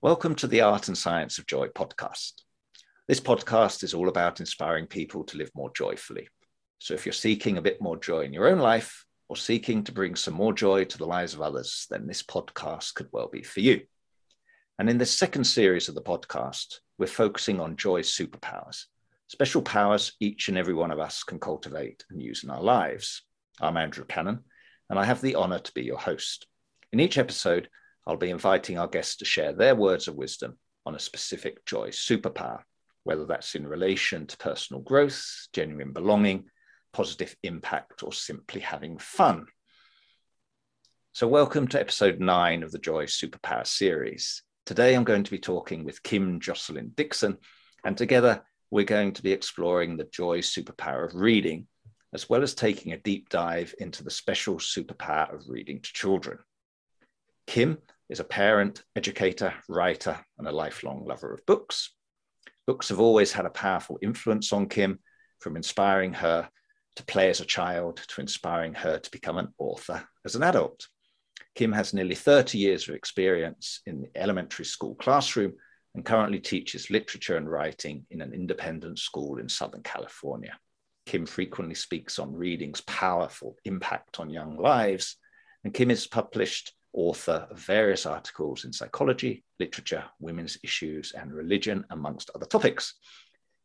Welcome to the Art and Science of Joy podcast. This podcast is all about inspiring people to live more joyfully. So if you're seeking a bit more joy in your own life or seeking to bring some more joy to the lives of others, then this podcast could well be for you. And in this second series of the podcast, we're focusing on joy's superpowers, special powers each and every one of us can cultivate and use in our lives. I'm Andrew Cannon, and I have the honor to be your host. In each episode, I'll be inviting our guests to share their words of wisdom on a specific joy superpower, whether that's in relation to personal growth, genuine belonging, positive impact, or simply having fun. So, welcome to episode nine of the Joy Superpower series. Today, I'm going to be talking with Kim Jocelyn Dickson, and together we're going to be exploring the joy superpower of reading, as well as taking a deep dive into the special superpower of reading to children. Kim is a parent, educator, writer, and a lifelong lover of books. Books have always had a powerful influence on Kim, from inspiring her to play as a child to inspiring her to become an author as an adult. Kim has nearly 30 years of experience in the elementary school classroom and currently teaches literature and writing in an independent school in Southern California. Kim frequently speaks on reading's powerful impact on young lives, and Kim is published author of various articles in psychology, literature, women's issues, and religion, amongst other topics.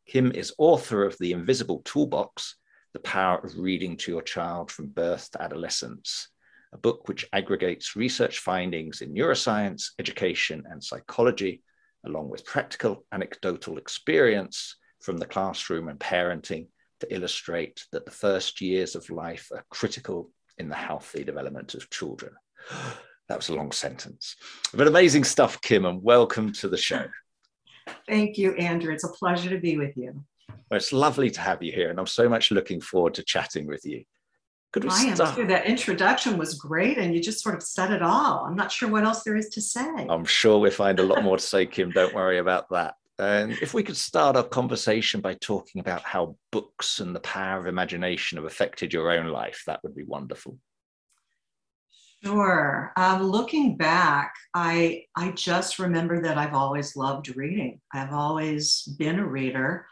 Kim is author of The Invisible Toolbox The Power of Reading to Your Child from Birth to Adolescence, a book which aggregates research findings in neuroscience, education, and psychology, along with practical anecdotal experience from the classroom and parenting to illustrate that the first years of life are critical in the healthy development of children. That was a long sentence. But amazing stuff, Kim, and welcome to the show. Thank you, Andrew. It's a pleasure to be with you. Well, it's lovely to have you here, and I'm so much looking forward to chatting with you. We I am too. That introduction was great, and you just sort of said it all. I'm not sure what else there is to say. I'm sure we'll find a lot more to say, Kim. Don't worry about that. And if we could start our conversation by talking about how books and the power of imagination have affected your own life, that would be wonderful. Sure. Um, looking back, I I just remember that I've always loved reading. I've always been a reader.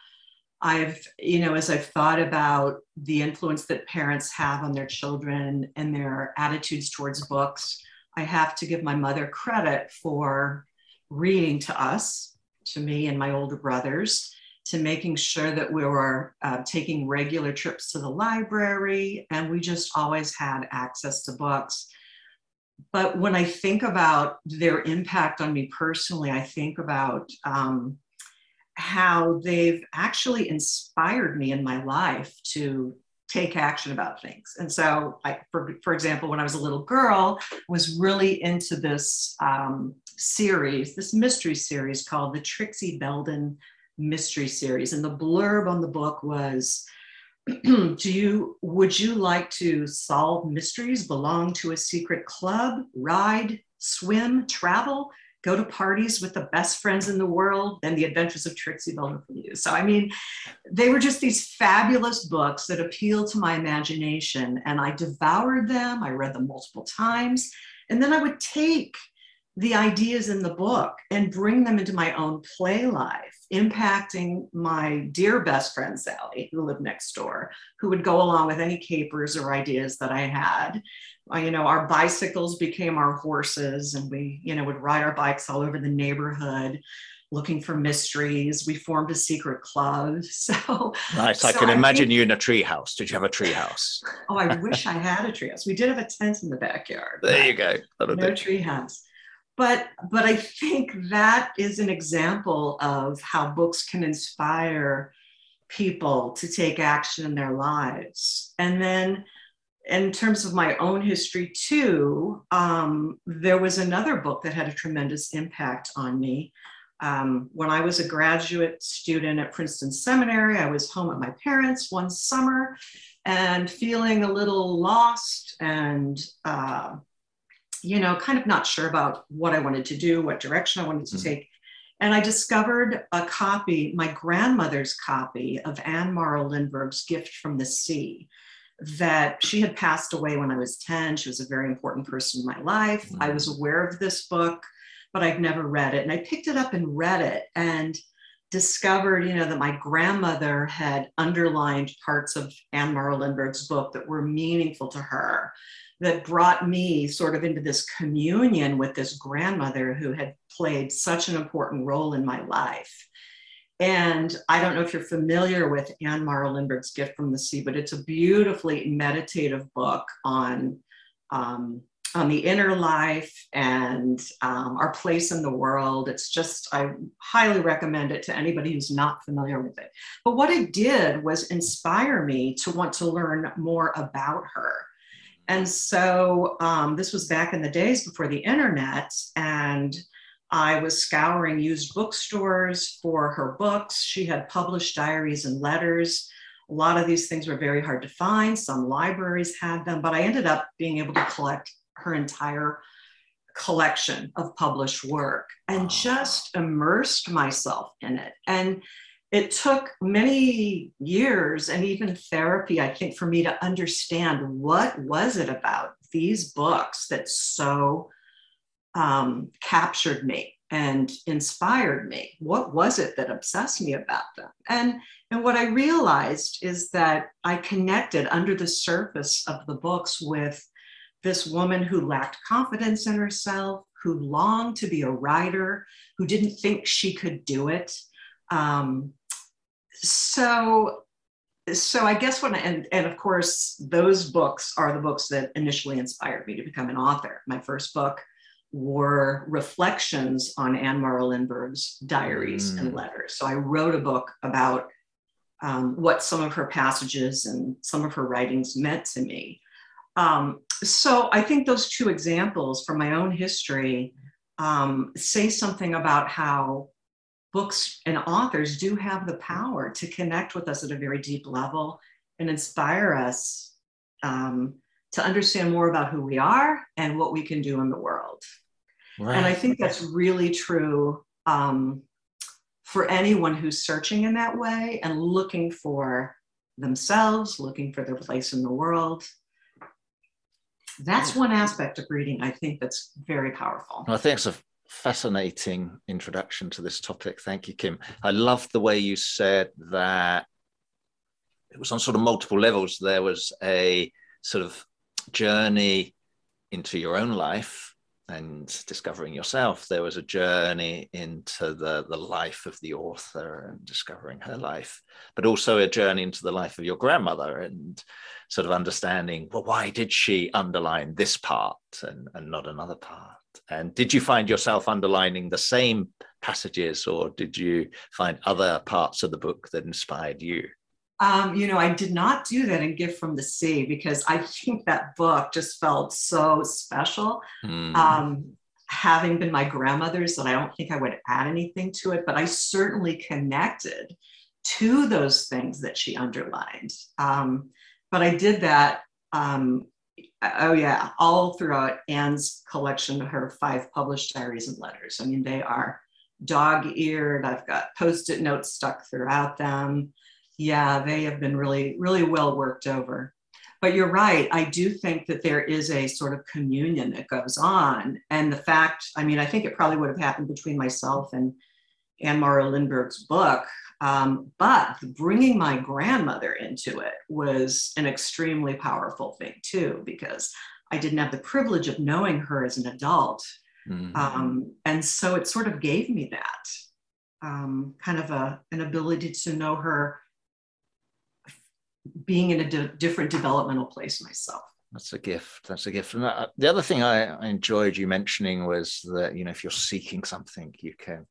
I've, you know, as I've thought about the influence that parents have on their children and their attitudes towards books, I have to give my mother credit for reading to us, to me and my older brothers, to making sure that we were uh, taking regular trips to the library, and we just always had access to books but when I think about their impact on me personally, I think about um, how they've actually inspired me in my life to take action about things. And so, I, for, for example, when I was a little girl, was really into this um, series, this mystery series called the Trixie Belden Mystery Series. And the blurb on the book was do you would you like to solve mysteries belong to a secret club ride swim travel go to parties with the best friends in the world and the adventures of trixie belden for you? So i mean they were just these fabulous books that appealed to my imagination and i devoured them. I read them multiple times and then i would take the ideas in the book and bring them into my own play life, impacting my dear best friend Sally, who lived next door, who would go along with any capers or ideas that I had. Uh, you know, our bicycles became our horses, and we, you know, would ride our bikes all over the neighborhood looking for mysteries. We formed a secret club. So nice. I can I imagine think, you in a treehouse. Did you have a treehouse? oh, I wish I had a treehouse. We did have a tent in the backyard. There you go. That'll no treehouse but but i think that is an example of how books can inspire people to take action in their lives. And then in terms of my own history too um, there was another book that had a tremendous impact on me. Um, when i was a graduate student at princeton seminary i was home at my parents one summer and feeling a little lost and uh, you know, kind of not sure about what I wanted to do, what direction I wanted to mm-hmm. take. And I discovered a copy, my grandmother's copy of Anne Morrow Lindbergh's Gift from the Sea, that she had passed away when I was 10. She was a very important person in my life. Mm-hmm. I was aware of this book but I've never read it. And I picked it up and read it and discovered, you know, that my grandmother had underlined parts of Anne Morrow Lindbergh's book that were meaningful to her, that brought me sort of into this communion with this grandmother who had played such an important role in my life. And I don't know if you're familiar with Anne Morrow Lindbergh's Gift from the Sea, but it's a beautifully meditative book on um, on the inner life and um, our place in the world. It's just, I highly recommend it to anybody who's not familiar with it. But what it did was inspire me to want to learn more about her. And so um, this was back in the days before the internet, and I was scouring used bookstores for her books. She had published diaries and letters. A lot of these things were very hard to find. Some libraries had them, but I ended up being able to collect her entire collection of published work and just immersed myself in it. And it took many years and even therapy, I think, for me to understand what was it about these books that so um, captured me and inspired me. What was it that obsessed me about them? And and what I realized is that I connected under the surface of the books with this woman who lacked confidence in herself, who longed to be a writer, who didn't think she could do it. Um, so, so I guess when I, and, and of course, those books are the books that initially inspired me to become an author. My first book were reflections on Anne Morrow Lindbergh's diaries mm. and letters. So I wrote a book about um, what some of her passages and some of her writings meant to me. Um, so I think those two examples from my own history um, say something about how books and authors do have the power to connect with us at a very deep level and inspire us um, to understand more about who we are and what we can do in the world. Right. And I think that's really true um, for anyone who's searching in that way and looking for themselves, looking for their place in the world that's one aspect of reading I think that's very powerful. I think it's a fascinating introduction to this topic. Thank you, Kim. I love the way you said that it was on sort of multiple levels. There was a sort of journey into your own life and discovering yourself. There was a journey into the, the life of the author and discovering her life, but also a journey into the life of your grandmother and sort of understanding, well, why did she underline this part and, and not another part? And did you find yourself underlining the same passages or did you find other parts of the book that inspired you? Um, you know, I did not do that in Gift from the Sea because I think that book just felt so special. Mm. Um, having been my grandmother's, that I don't think I would add anything to it, but I certainly connected to those things that she underlined. Um, but I did that. Um, oh yeah, all throughout Anne's collection, her five published diaries and letters. I mean, they are dog-eared. I've got post-it notes stuck throughout them. Yeah, they have been really, really well worked over. But you're right. I do think that there is a sort of communion that goes on. And the fact, I mean, I think it probably would have happened between myself and Anne Morrow Lindbergh's book um, but bringing my grandmother into it was an extremely powerful thing too, because I didn't have the privilege of knowing her as an adult. Mm-hmm. Um, and so it sort of gave me that um, kind of a, an ability to know her being in a different developmental place myself. That's a gift. That's a gift. And uh, the other thing I, I enjoyed you mentioning was that, you know, if you're seeking something, you can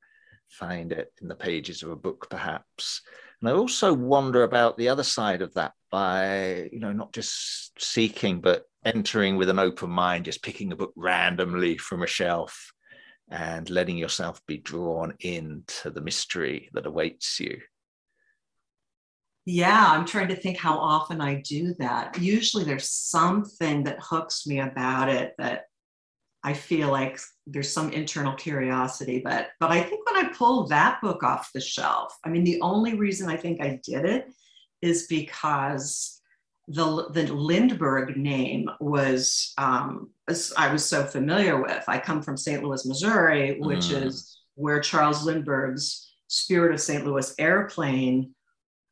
find it in the pages of a book, perhaps. And I also wonder about the other side of that by, you know, not just seeking, but entering with an open mind, just picking a book randomly from a shelf and letting yourself be drawn into the mystery that awaits you. Yeah, I'm trying to think how often I do that. Usually there's something that hooks me about it that I feel like there's some internal curiosity, but but I think when I pulled that book off the shelf, I mean, the only reason I think I did it is because the, the Lindbergh name was, um, I was so familiar with. I come from St. Louis, Missouri, which mm. is where Charles Lindbergh's Spirit of St. Louis airplane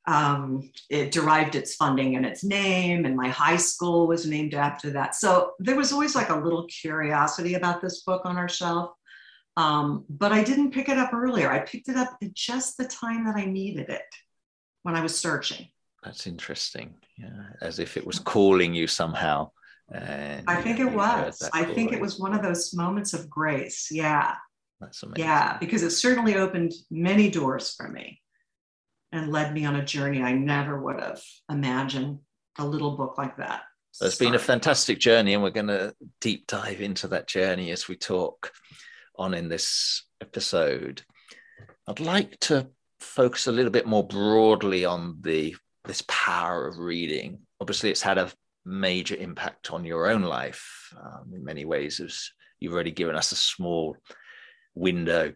um, it derived its funding and its name, and my high school was named after that. So there was always like a little curiosity about this book on our shelf. Um, but I didn't pick it up earlier. I picked it up at just the time that I needed it when I was searching. That's interesting. Yeah, as if it was calling you somehow. And I think it was. I think it was one of those moments of grace. Yeah. That's amazing. Yeah, because it certainly opened many doors for me and led me on a journey I never would have imagined a little book like that. So it's been a fantastic journey, and we're going to deep dive into that journey as we talk on in this episode. I'd like to focus a little bit more broadly on the this power of reading. Obviously, it's had a major impact on your own life um, in many ways, as you've already given us a small window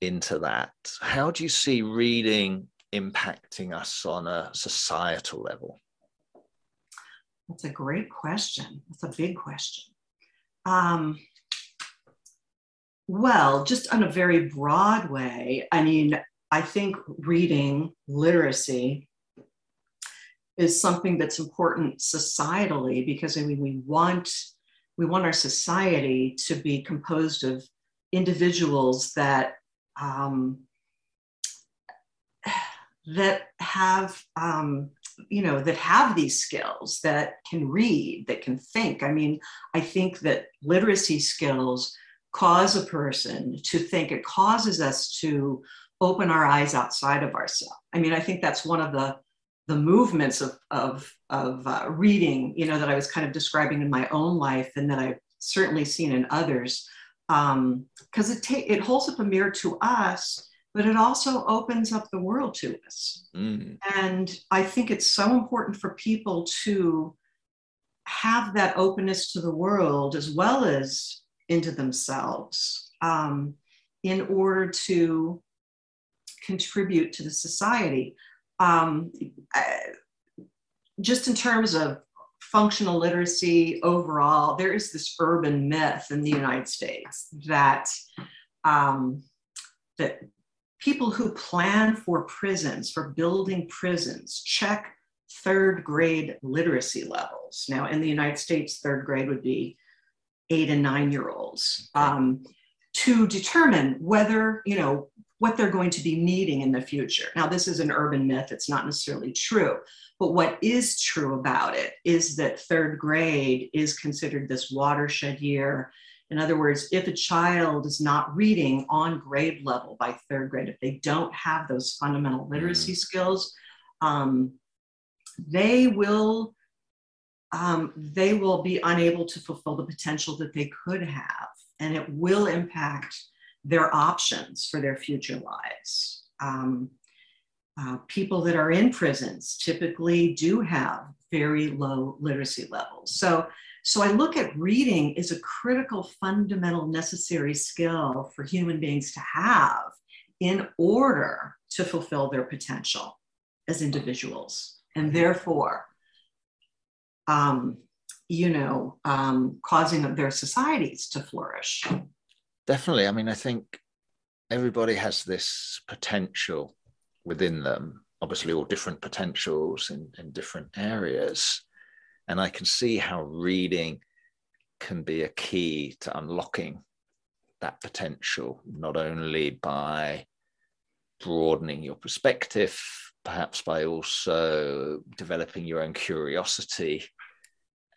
into that. How do you see reading impacting us on a societal level? That's a great question. That's a big question. Um, well, just on a very broad way, I mean, I think reading literacy is something that's important societally because I mean we want we want our society to be composed of individuals that um, that have um, you know that have these skills that can read that can think. I mean i think that literacy skills cause a person to think. It causes us to open our eyes outside of ourselves. I mean i think that's one of the the movements of of of uh, reading you know that i was kind of describing in my own life and that i've certainly seen in others. Because um, it ta- it holds up a mirror to us but it also opens up the world to us. Mm. And I think it's so important for people to have that openness to the world as well as into themselves um, in order to contribute to the society. Um, just in terms of functional literacy overall, there is this urban myth in the United States that um, that people who plan for prisons, for building prisons, check third grade literacy levels. Now, in the United States, third grade would be eight and nine year olds um, to determine whether, you know, what they're going to be needing in the future. Now, this is an urban myth, it's not necessarily true. But what is true about it is that third grade is considered this watershed year in other words, if a child is not reading on grade level by third grade, if they don't have those fundamental literacy mm. skills, um, they will um, they will be unable to fulfill the potential that they could have, and it will impact their options for their future lives. Um, uh, people that are in prisons typically do have very low literacy levels. So so I look at reading as a critical, fundamental, necessary skill for human beings to have in order to fulfill their potential as individuals. And therefore, um, you know, um, causing their societies to flourish. Definitely. I mean, I think everybody has this potential within them, obviously, all different potentials in, in different areas. And I can see how reading can be a key to unlocking that potential, not only by broadening your perspective, perhaps by also developing your own curiosity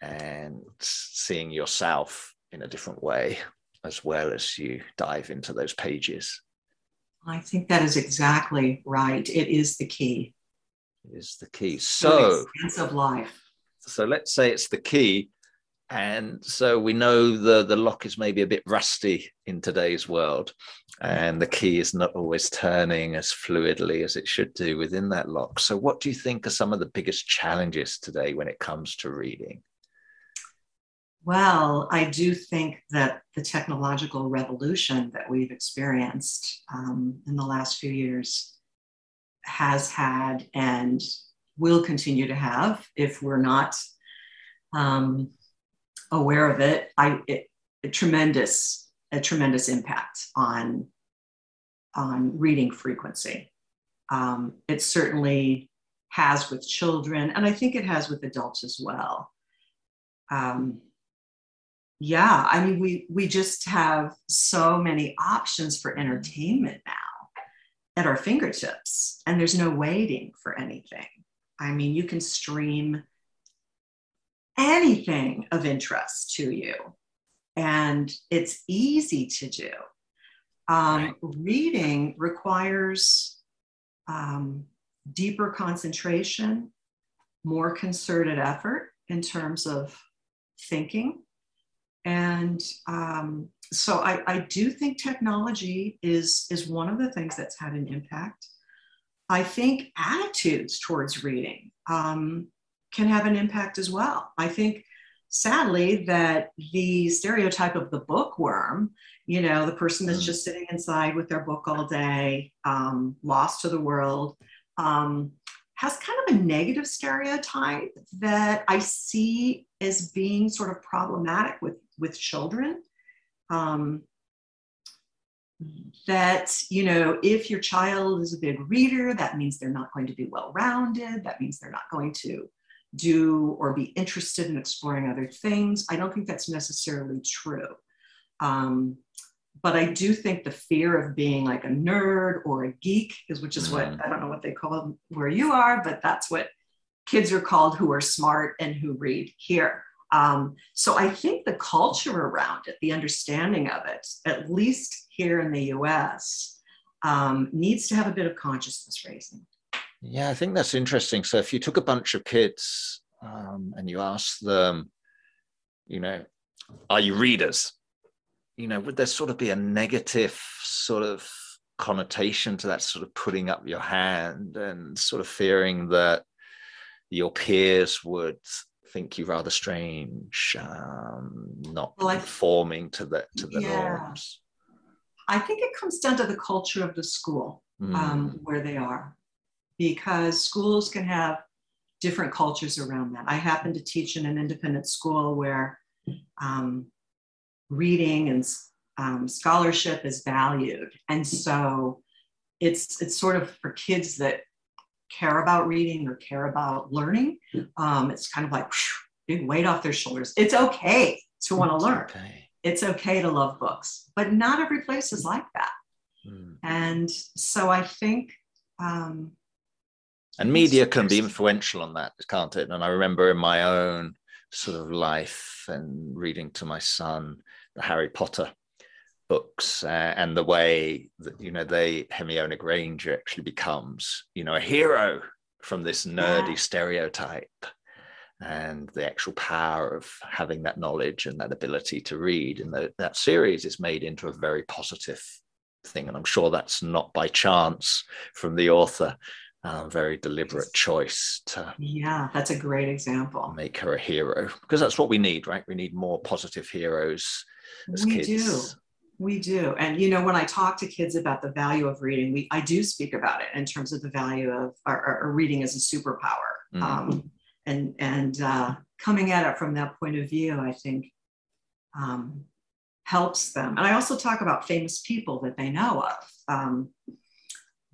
and seeing yourself in a different way as well as you dive into those pages. I think that is exactly right. It is the key. It is the key. So, sense of life. So let's say it's the key. And so we know the, the lock is maybe a bit rusty in today's world, and the key is not always turning as fluidly as it should do within that lock. So, what do you think are some of the biggest challenges today when it comes to reading? Well, I do think that the technological revolution that we've experienced um, in the last few years has had and will continue to have if we're not um, aware of it. I it, a tremendous a tremendous impact on on reading frequency. Um, it certainly has with children, and I think it has with adults as well. Um, yeah, I mean, we we just have so many options for entertainment now at our fingertips, and there's no waiting for anything. I mean, you can stream anything of interest to you, and it's easy to do. Um, right. Reading requires um, deeper concentration, more concerted effort in terms of thinking. And um, so I, I do think technology is, is one of the things that's had an impact. I think attitudes towards reading um, can have an impact as well. I think, sadly, that the stereotype of the bookworm, you know, the person that's mm. just sitting inside with their book all day, um, lost to the world, um, has kind of a negative stereotype that I see as being sort of problematic with, with children. Um, that you know if your child is a big reader that means they're not going to be well rounded that means they're not going to do or be interested in exploring other things i don't think that's necessarily true um, but I do think the fear of being like a nerd or a geek is, which is what mm. I don't know what they call them where you are, but that's what kids are called who are smart and who read here. Um, so I think the culture around it, the understanding of it, at least here in the US, um, needs to have a bit of consciousness raising. Yeah, I think that's interesting. So if you took a bunch of kids um, and you asked them, you know, are you readers? you know, would there sort of be a negative sort of connotation to that sort of putting up your hand and sort of fearing that your peers would think you rather strange, um, not well, conforming to the to the yeah. norms? I think it comes down to the culture of the school mm. um, where they are, because schools can have different cultures around that. I happen to teach in an independent school where um, reading and um, scholarship is valued. And so it's, it's sort of for kids that care about reading or care about learning. Um, it's kind of like whew, big weight off their shoulders. It's okay to want to learn. Okay. It's okay to love books, but not every place is like that. Hmm. And so I think. Um, and media can be influential on that, can't it? And I remember in my own sort of life and reading to my son the Harry Potter books uh, and the way that you know they Hermione Granger actually becomes you know a hero from this nerdy yeah. stereotype and the actual power of having that knowledge and that ability to read. And the, that series is made into a very positive thing and i'm sure that's not by chance from the author. Um, very deliberate choice to yeah that's a great example. make her a hero because that's what we need right? We need more positive heroes as we kids. do we do and you know when i talk to kids about the value of reading we i do speak about it in terms of the value of our, reading as a superpower mm. um, and and uh, coming at it from that point of view i think um, helps them and i also talk about famous people that they know of um,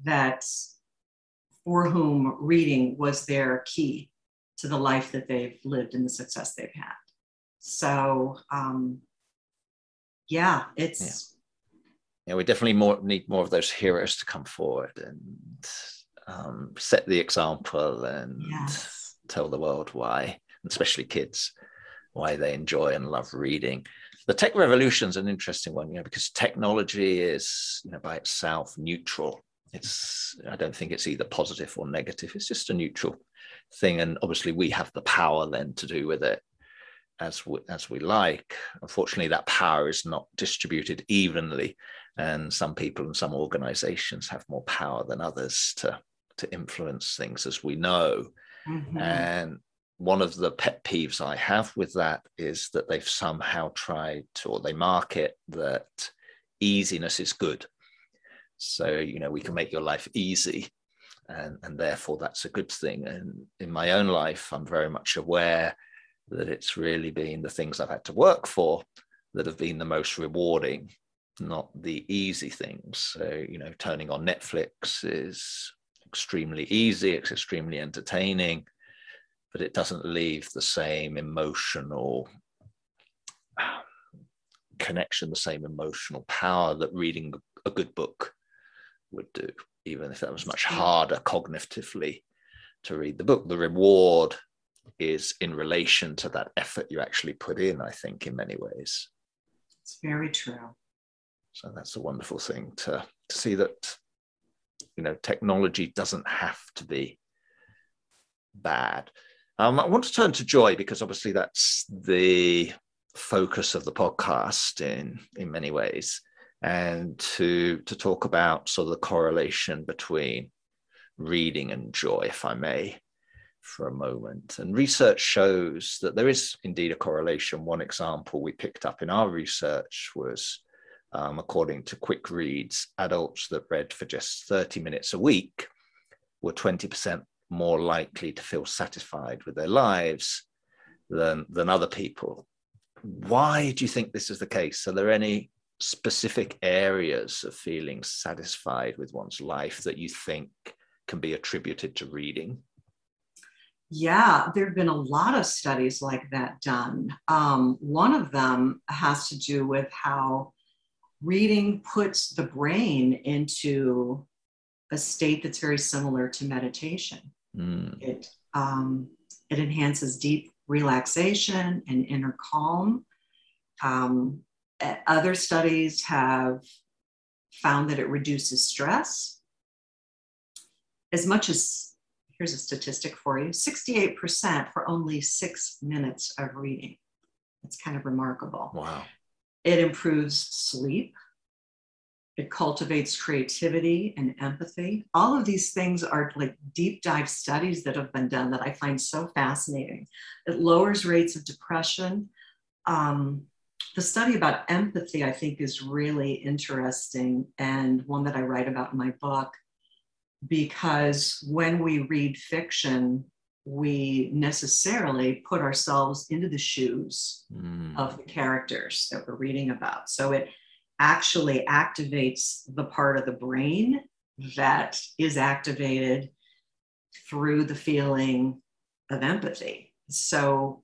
that for whom reading was their key to the life that they've lived and the success they've had. So, um, yeah, it's. Yeah. yeah. we definitely more need more of those heroes to come forward and um, set the example and yes. tell the world why, especially kids, why they enjoy and love reading. The tech revolution is an interesting one, you know, because technology is, you know, by itself neutral it's i don't think it's either positive or negative it's just a neutral thing and obviously we have the power then to do with it as we, as we like unfortunately that power is not distributed evenly and some people and some organizations have more power than others to to influence things as we know mm-hmm. and one of the pet peeves i have with that is that they've somehow tried to or they market that easiness is good so, you know, we can make your life easy. and, and therefore that's a good thing. And in my own life, I'm very much aware that it's really been the things I've had to work for that have been the most rewarding, not the easy things. So, you know, turning on Netflix is extremely easy, it's extremely entertaining, but it doesn't leave the same emotional connection, the same emotional power that reading a good book would do, even if that was much harder cognitively to read the book. The reward is in relation to that effort you actually put in, I think, in many ways. It's very true. So that's a wonderful thing to, to see that, you know, technology doesn't have to be bad. Um, I want to turn to joy because obviously that's the focus of the podcast in in many ways, and to to talk about sort of the correlation between reading and joy, if I may, for a moment. And research shows that there is indeed a correlation. One example we picked up in our research was. Um, according to Quick Reads, adults that read for just 30 minutes a week were 20% more likely to feel satisfied with their lives than, than other people. Why do you think this is the case? Are there any specific areas of feeling satisfied with one's life that you think can be attributed to reading? Yeah, there have been a lot of studies like that done. Um, one of them has to do with how reading puts the brain into a state that's very similar to meditation. Mm. It um, it enhances deep relaxation and inner calm. Um, other studies have found that it reduces stress. As much as, here's a statistic for you 68% for only six minutes of reading. It's kind of remarkable. Wow. It improves sleep. It cultivates creativity and empathy. All of these things are like deep dive studies that have been done that I find so fascinating. It lowers rates of depression. Um, the study about empathy, I think, is really interesting and one that I write about in my book because when we read fiction, we necessarily put ourselves into the shoes mm. of the characters that we're reading about. So it actually activates the part of the brain that is activated through the feeling of empathy. So,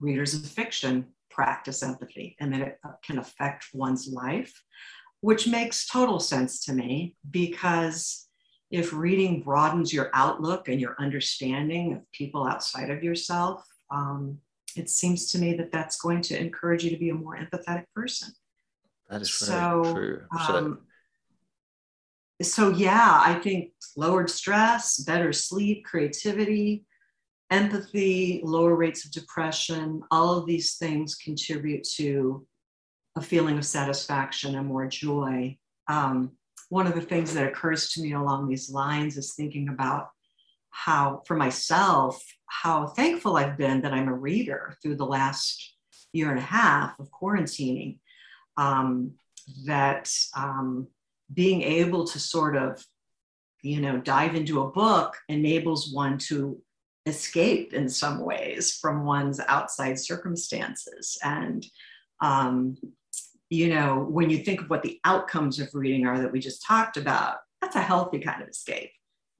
readers of fiction practice empathy and that it can affect one's life, which makes total sense to me because if reading broadens your outlook and your understanding of people outside of yourself, um, it seems to me that that's going to encourage you to be a more empathetic person. That is so, true. So, um, so yeah, I think lowered stress, better sleep, creativity, empathy, lower rates of depression, all of these things contribute to a feeling of satisfaction and more joy. Um, one of the things that occurs to me along these lines is thinking about how, for myself, how thankful I've been that I'm a reader through the last year and a half of quarantining um, that um, being able to sort of you know dive into a book enables one to escape in some ways from one's outside circumstances. And um, you know when you think of what the outcomes of reading are that we just talked about that's a healthy kind of escape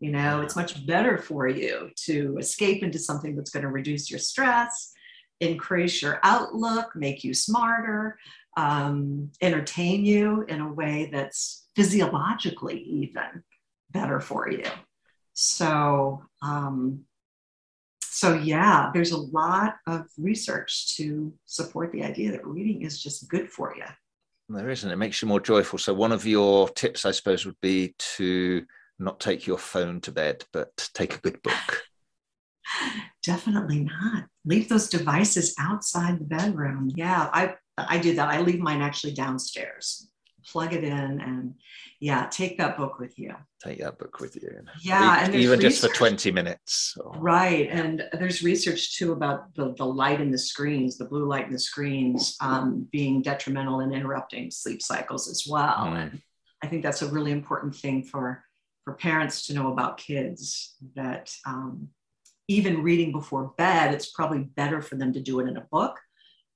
you know it's much better for you to escape into something that's going to reduce your stress increase your outlook make you smarter um, entertain you in a way that's physiologically even better for you. So, um, so yeah, there's a lot of research to support the idea that reading is just good for you. There isn't. It makes you more joyful. So one of your tips, I suppose, would be to not take your phone to bed, but take a good book. Definitely not. Leave those devices outside the bedroom. Yeah, I I do that. I leave mine actually downstairs. Plug it in and yeah, take that book with you. Take that book with you. Yeah, and even research, just for 20 minutes. Right. And there's research too about the, the light in the screens, the blue light in the screens um, being detrimental and interrupting sleep cycles as well. Mm. And I think that's a really important thing for for parents to know about kids that um, even reading before bed, it's probably better for them to do it in a book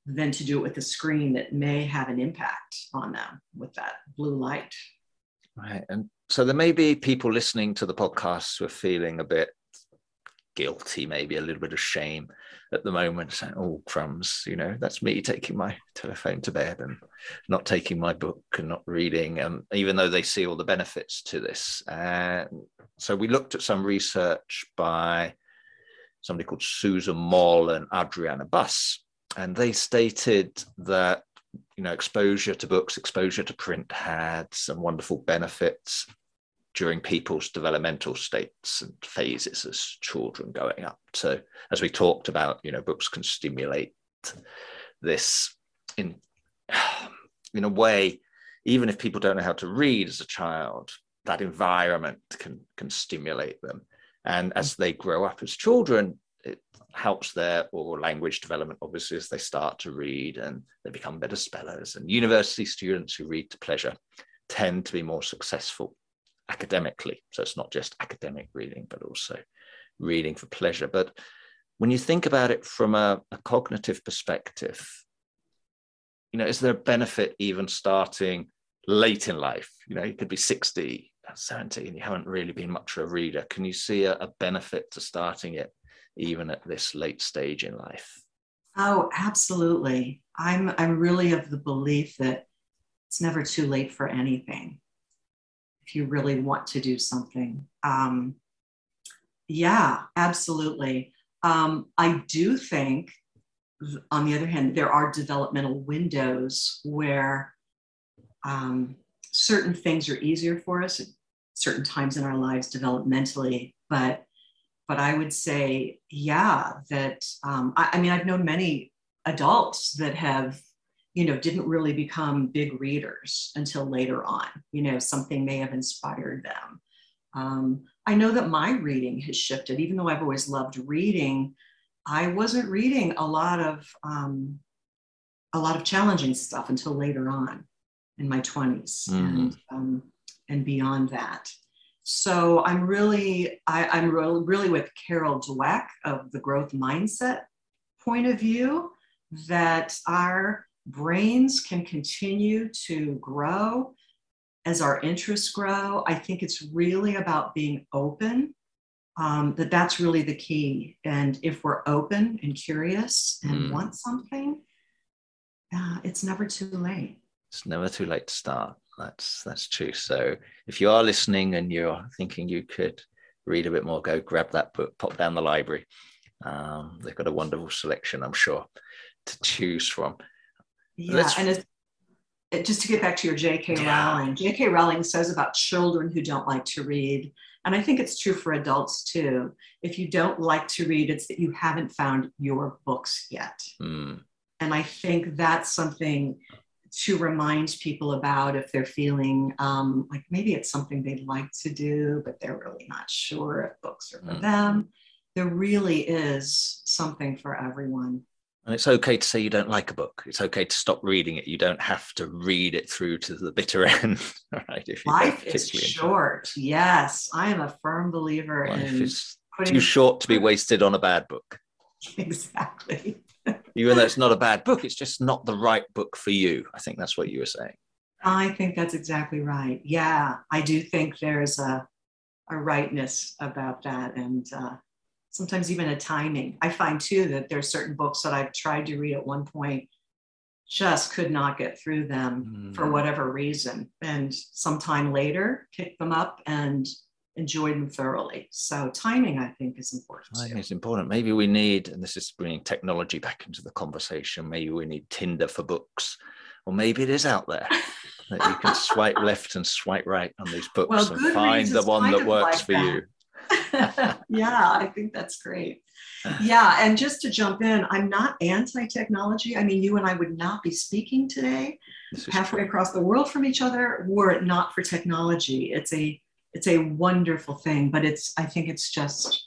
than to do it with a screen that may have an impact on them with that blue light. Right. And so there may be people listening to the podcast who are feeling a bit guilty, maybe a little bit of shame at the moment, saying, Oh, crumbs, you know, that's me taking my telephone to bed and not taking my book and not reading, um, even though they see all the benefits to this. And so we looked at some research by somebody called Susan Mol and Adriana Bus, and they stated that you know exposure to books exposure to print had some wonderful benefits during people's developmental states and phases as children going up. So as we talked about you know books can stimulate this in in a way even if people don't know how to read as a child that environment can can stimulate them. And as they grow up as children it helps their oral language development, obviously, as they start to read and they become better spellers. And university students who read to pleasure tend to be more successful academically. So it's not just academic reading, but also reading for pleasure. But when you think about it from a, a cognitive perspective, you know, is there a benefit even starting late in life? You know, you could be 60, 70, and you haven't really been much of a reader. Can you see a, a benefit to starting it even at this late stage in life? Oh, absolutely. I'm I'm really of the belief that it's never too late for anything if you really want to do something. Um, yeah, absolutely. Um, I do think, on the other hand, there are developmental windows where um, certain things are easier for us at certain times in our lives developmentally, but but I would say, yeah, that um, I, I mean, I've known many adults that have you know didn't really become big readers until later on you know something may have inspired them. Um, i know that my reading has shifted. Even though i've always loved reading i wasn't reading a lot of um, a lot of challenging stuff until later on in my 20s mm-hmm. and um, and beyond that so I'm really, I, am really, really with Carol Dweck of the growth mindset point of view that our brains can continue to grow as our interests grow. I think it's really about being open. Um, that that's really the key. And if we're open and curious and mm. want something, uh, it's never too late. It's never too late to start. That's that's true. So if you are listening and you're thinking you could read a bit more, go grab that book, pop down the library. Um, they've got a wonderful selection, I'm sure, to choose from. Yeah, Let's... and it's, it, just to get back to your J.K. Yeah. Rowling, J.K. Rowling says about children who don't like to read, and I think it's true for adults too. If you don't like to read, it's that you haven't found your books yet. Mm. And I think that's something to remind people about if they're feeling um, like maybe it's something they'd like to do, but they're really not sure if books are for mm. them. There really is something for everyone. And it's okay to say you don't like a book. It's okay to stop reading it. You don't have to read it through to the bitter end, right? If Life is short. Yes, I am a firm believer Life in. Is too short to be wasted on a bad book. Exactly even though it's not a bad book, it's just not the right book for you. I think that's what you were saying. I think that's exactly right. Yeah, I do think there's a, a rightness about that. And uh, sometimes even a timing. I find too that there's certain books that I've tried to read at one point, just could not get through them mm. for whatever reason. And sometime later, pick them up and enjoyed them thoroughly. So timing, I think, is important. Timing is important. Maybe we need, and this is bringing technology back into the conversation. Maybe we need Tinder for books, or maybe it is out there that you can swipe left and swipe right on these books well, and find the one that works like for that. you. yeah, I think that's great. Yeah, and just to jump in, I'm not anti-technology. I mean, you and I would not be speaking today halfway true. across the world from each other were it not for technology. It's a it's a wonderful thing, but it's I think it's just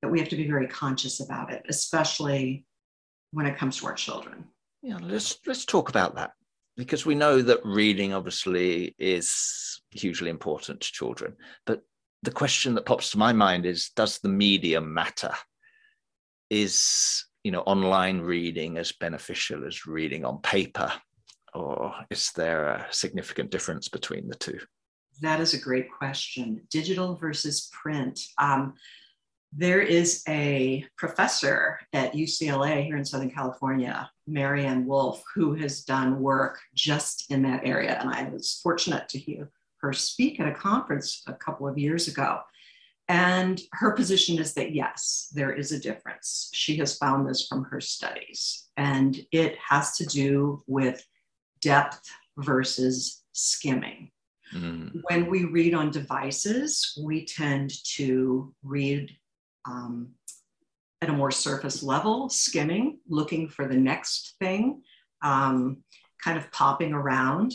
that we have to be very conscious about it, especially when it comes to our children. Yeah, let's let's talk about that because we know that reading obviously is hugely important to children, but the question that pops to my mind is does the medium matter is you know online reading as beneficial as reading on paper or is there a significant difference between the two that is a great question digital versus print um, there is a professor at ucla here in southern california maryanne wolf who has done work just in that area and i was fortunate to hear her speak at a conference a couple of years ago. And her position is that yes, there is a difference. She has found this from her studies, and it has to do with depth versus skimming. Mm. When we read on devices, we tend to read um, at a more surface level, skimming, looking for the next thing, um, kind of popping around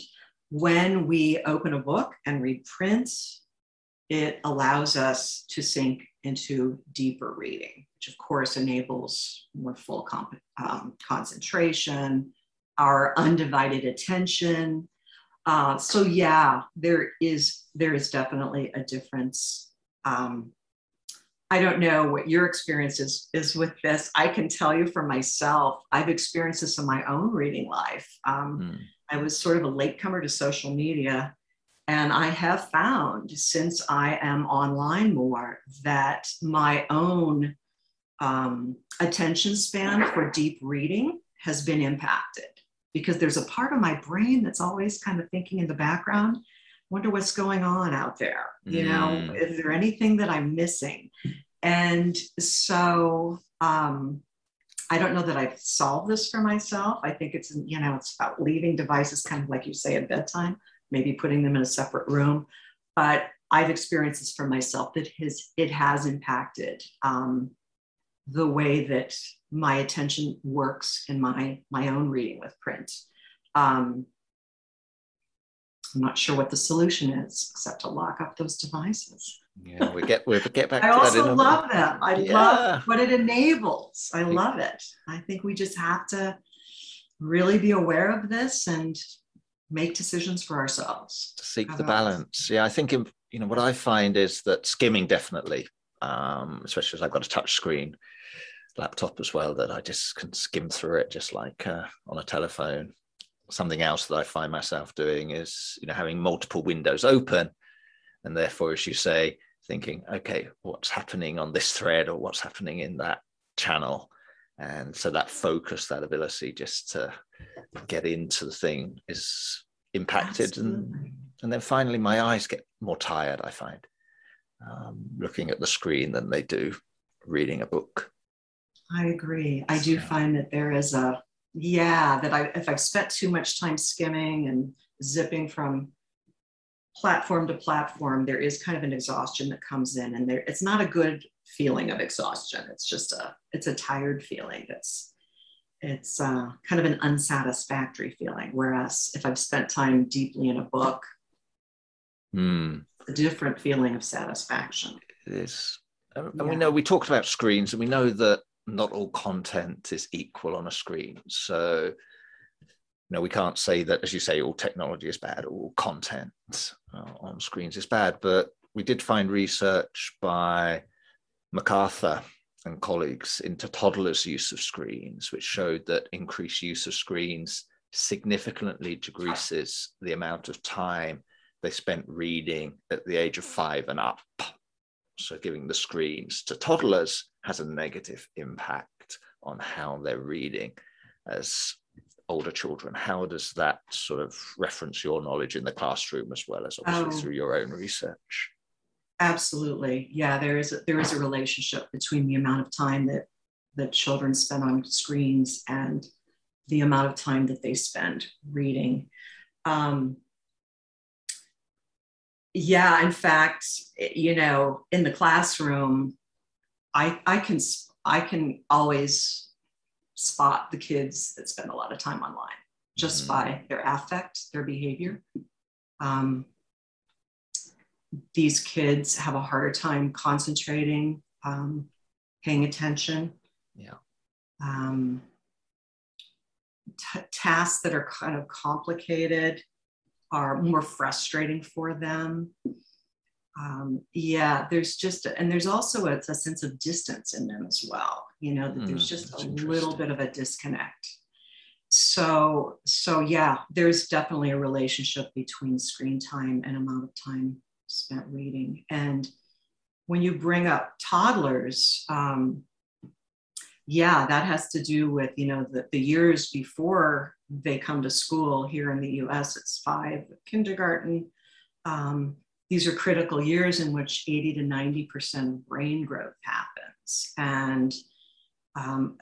when we open a book and read print, it allows us to sink into deeper reading, which of course enables more full comp- um, concentration, our undivided attention. Uh, so yeah, there is there is definitely a difference. Um, I don't know what your experience is, is with this. I can tell you for myself, I've experienced this in my own reading life. Um, mm I was sort of a latecomer to social media. And I have found since I am online more that my own um, attention span for deep reading has been impacted because there's a part of my brain that's always kind of thinking in the background wonder what's going on out there you know mm. is there anything that i'm missing and so um, I don't know that I've solved this for myself. I think it's, you know, it's about leaving devices kind of like you say at bedtime, maybe putting them in a separate room. But I've experienced this for myself that his, it has impacted um, the way that my attention works in my, my own reading with print. Um, I'm not sure what the solution is except to lock up those devices. Yeah we get we get back i also love them. I yeah. love what it enables. I love it. I think we just have to really be aware of this and make decisions for ourselves. To seek the balance. Yeah i think in, you know what i find is that skimming definitely um, especially as i've got a touch screen laptop as well that i just can skim through it just like uh, on a telephone something else that i find myself doing is you know having multiple windows open and therefore as you say thinking, okay, what's happening on this thread or what's happening in that channel? And so that focus, that ability just to get into the thing is impacted. And, and then finally, my eyes get more tired, I find, um, looking at the screen than they do reading a book. I agree. I do find that there is a, yeah, that I, if I've spent too much time skimming and zipping from platform to platform, there is kind of an exhaustion that comes in, and there it's not a good feeling of exhaustion. It's just a it's a tired feeling. It's it's uh, kind of an unsatisfactory feeling. Whereas if I've spent time deeply in a book, mm. A different feeling of satisfaction. It is, and yeah. we know we talked about screens, and we know that not all content is equal on a screen. So you know, we can't say that, as you say, all technology is bad, all content uh, on screens is bad. But we did find research by MacArthur and colleagues into toddlers' use of screens, which showed that increased use of screens significantly decreases the amount of time they spent reading at the age of five and up. So, giving the screens to toddlers has a negative impact on how they're reading. As older children how does that sort of reference your knowledge in the classroom as well as obviously oh, through your own research? Absolutely. Yeah there is a, there is a relationship between the amount of time that that children spend on screens and the amount of time that they spend reading. Um, yeah in fact you know in the classroom i i can i can always spot the kids that spend a lot of time online just mm-hmm. by their affect, their behavior. Um, these kids have a harder time concentrating, um, paying attention. Yeah. Um, t- tasks that are kind of complicated are more frustrating for them. um, yeah, there's just, and there's also a, a, sense of distance in them as well. You know, that there's mm, just a little bit of a disconnect. So, so yeah, there's definitely a relationship between screen time and amount of time spent reading. And when you bring up toddlers, um, yeah, that has to do with, you know, the, the years before they come to school here in the US, it's five kindergarten. Um, these are critical years in which 80 to 90% of brain growth happens. And, um,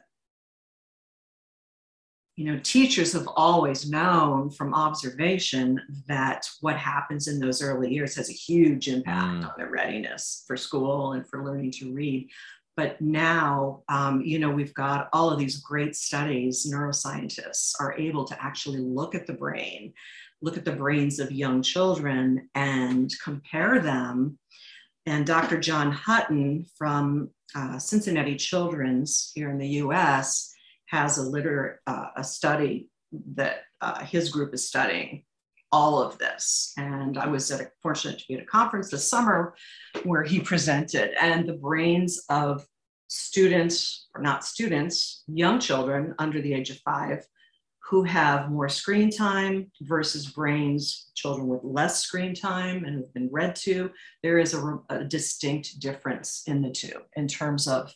you know, teachers have always known from observation that what happens in those early years has a huge impact mm. on their readiness for school and for learning to read. But now, um, you know, we've got all of these great studies. Neuroscientists are able to actually look at the brain look at the brains of young children and compare them. And Dr. John Hutton from uh, Cincinnati Children's here in the US has a, liter- uh, a study that uh, his group is studying all of this. And I was a, fortunate to be at a conference this summer where he presented, and the brains of students, or not students, young children under the age of five, who have more screen time versus brains, children with less screen time and have been read to, there is a, a, distinct difference in the two in terms of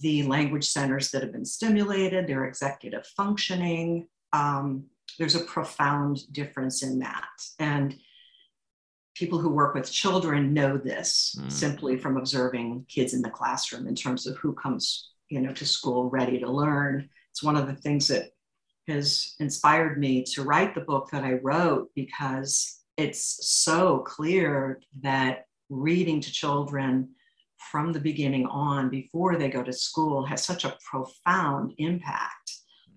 the language centers that have been stimulated, their executive functioning. Um, there's a profound difference in that. And people who work with children know this mm. simply from observing kids in the classroom in terms of who comes you know to school ready to learn it's one of the things that has inspired me to write the book that I wrote because it's so clear that reading to children from the beginning on before they go to school has such a profound impact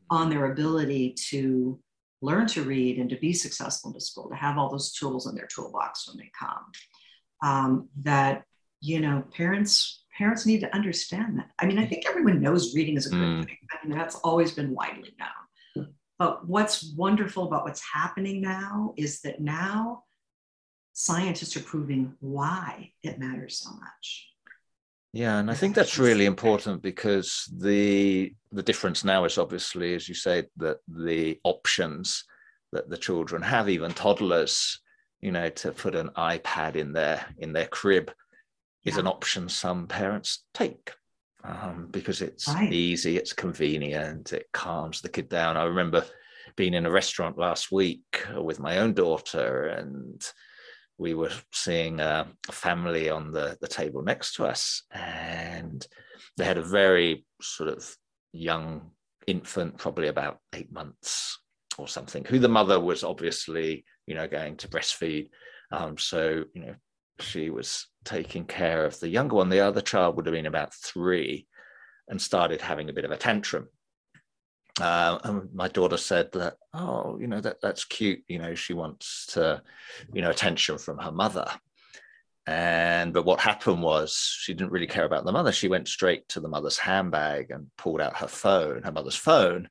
on their ability to learn to read and to be successful in school, to have all those tools in their toolbox when they come. Um, that you know, parents parents need to understand that. I mean, I think everyone knows reading is a good mm. thing. I mean, that's always been widely known. But what's wonderful about what's happening now is that now scientists are proving why it matters so much. Yeah, and I think that's really important because the the difference now is obviously, as you say, that the options that the children have, even toddlers, you know, to put an iPad in their in their crib is an option some parents take um, because it's right. easy, it's convenient, it calms the kid down. I remember being in a restaurant last week with my own daughter, and we were seeing a, family on the, the table next to us, and they had a very sort of young infant, probably about eight months or something, who the mother was obviously, you know, going to breastfeed. Um, so, you know, she was taking care of the younger one. The other child would have been about three and started having a bit of a tantrum. Uh, and my daughter said that, oh, you know, that that's cute. You know, she wants to, you know, attention from her mother. And but what happened was she didn't really care about the mother. She went straight to the mother's handbag and pulled out her phone, her mother's phone.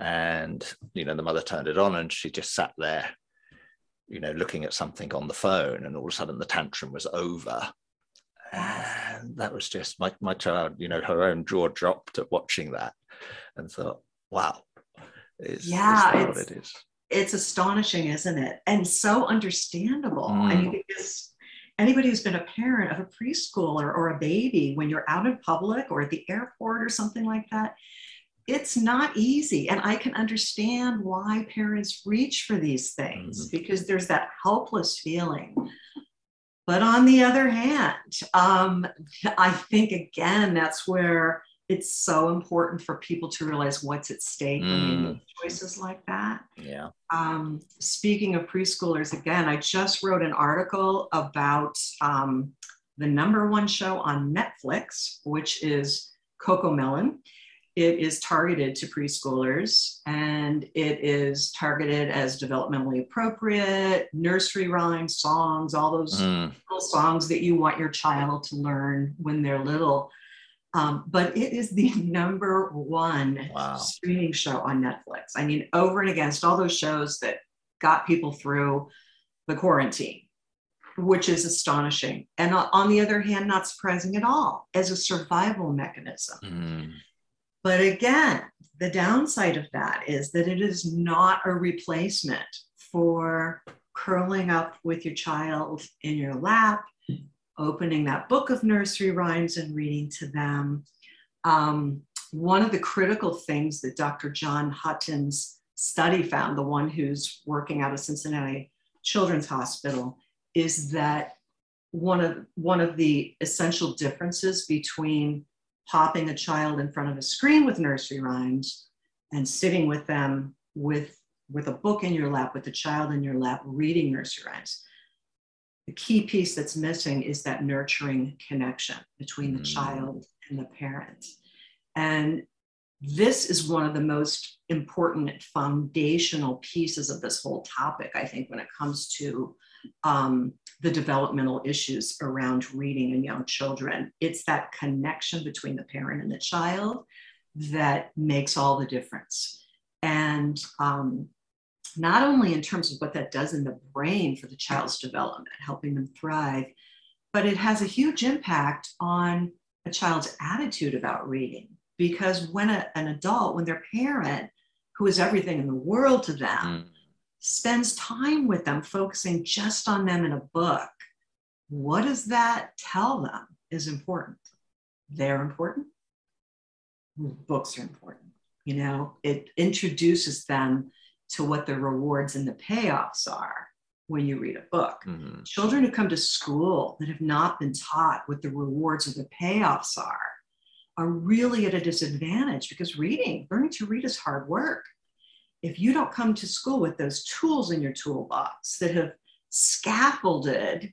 And you know, the mother turned it on and she just sat there you know, looking at something on the phone, and all of a sudden the tantrum was over. And that was just my, my child, you know, her own jaw dropped at watching that and thought, wow, is, yeah, is what it is? It's astonishing, isn't it? And so understandable. Mm. I mean, because anybody who's been a parent of a preschooler or a baby, when you're out in public or at the airport or something like that, it's not easy. And I can understand why parents reach for these things mm-hmm. because there's that helpless feeling. But on the other hand, um, I think again, that's where it's so important for people to realize what's at stake mm. when they make choices like that. Yeah. Um, speaking of preschoolers, again, I just wrote an article about um, the number one show on Netflix, which is CoComelon. It is targeted to preschoolers and it is targeted as developmentally appropriate, nursery rhymes, songs, all those mm. little songs that you want your child to learn when they're little. Um, but it is the number one wow. streaming show on Netflix. I mean, over and against all those shows that got people through the quarantine. which is astonishing. And on the other hand, not surprising at all as a survival mechanism. Mm. But again, the downside of that is that it is not a replacement for curling up with your child in your lap, opening that book of nursery rhymes and reading to them. Um, one of the critical things that Dr. John Hutton's study found, the one who's working out of Cincinnati Children's Hospital, is that one of one of the essential differences between popping a child in front of a screen with nursery rhymes and sitting with them with with a book in your lap with a child in your lap reading nursery rhymes the key piece that's missing is that nurturing connection between the mm. child and the parent and this is one of the most important foundational pieces of this whole topic i think when it comes to um, the developmental issues around reading in young children. It's that connection between the parent and the child that makes all the difference. And um, not only in terms of what that does in the brain for the child's development, helping them thrive, but it has a huge impact on a child's attitude about reading. Because when a, an adult, when their parent, who is everything in the world to them, mm spends time with them, focusing just on them in a book, what does that tell them is important? They're important. Books are important. You know, it introduces them to what the rewards and the payoffs are when you read a book. Mm-hmm. Children who come to school that have not been taught what the rewards or the payoffs are are really at a disadvantage because reading, learning to read is hard work if you don't come to school with those tools in your toolbox that have scaffolded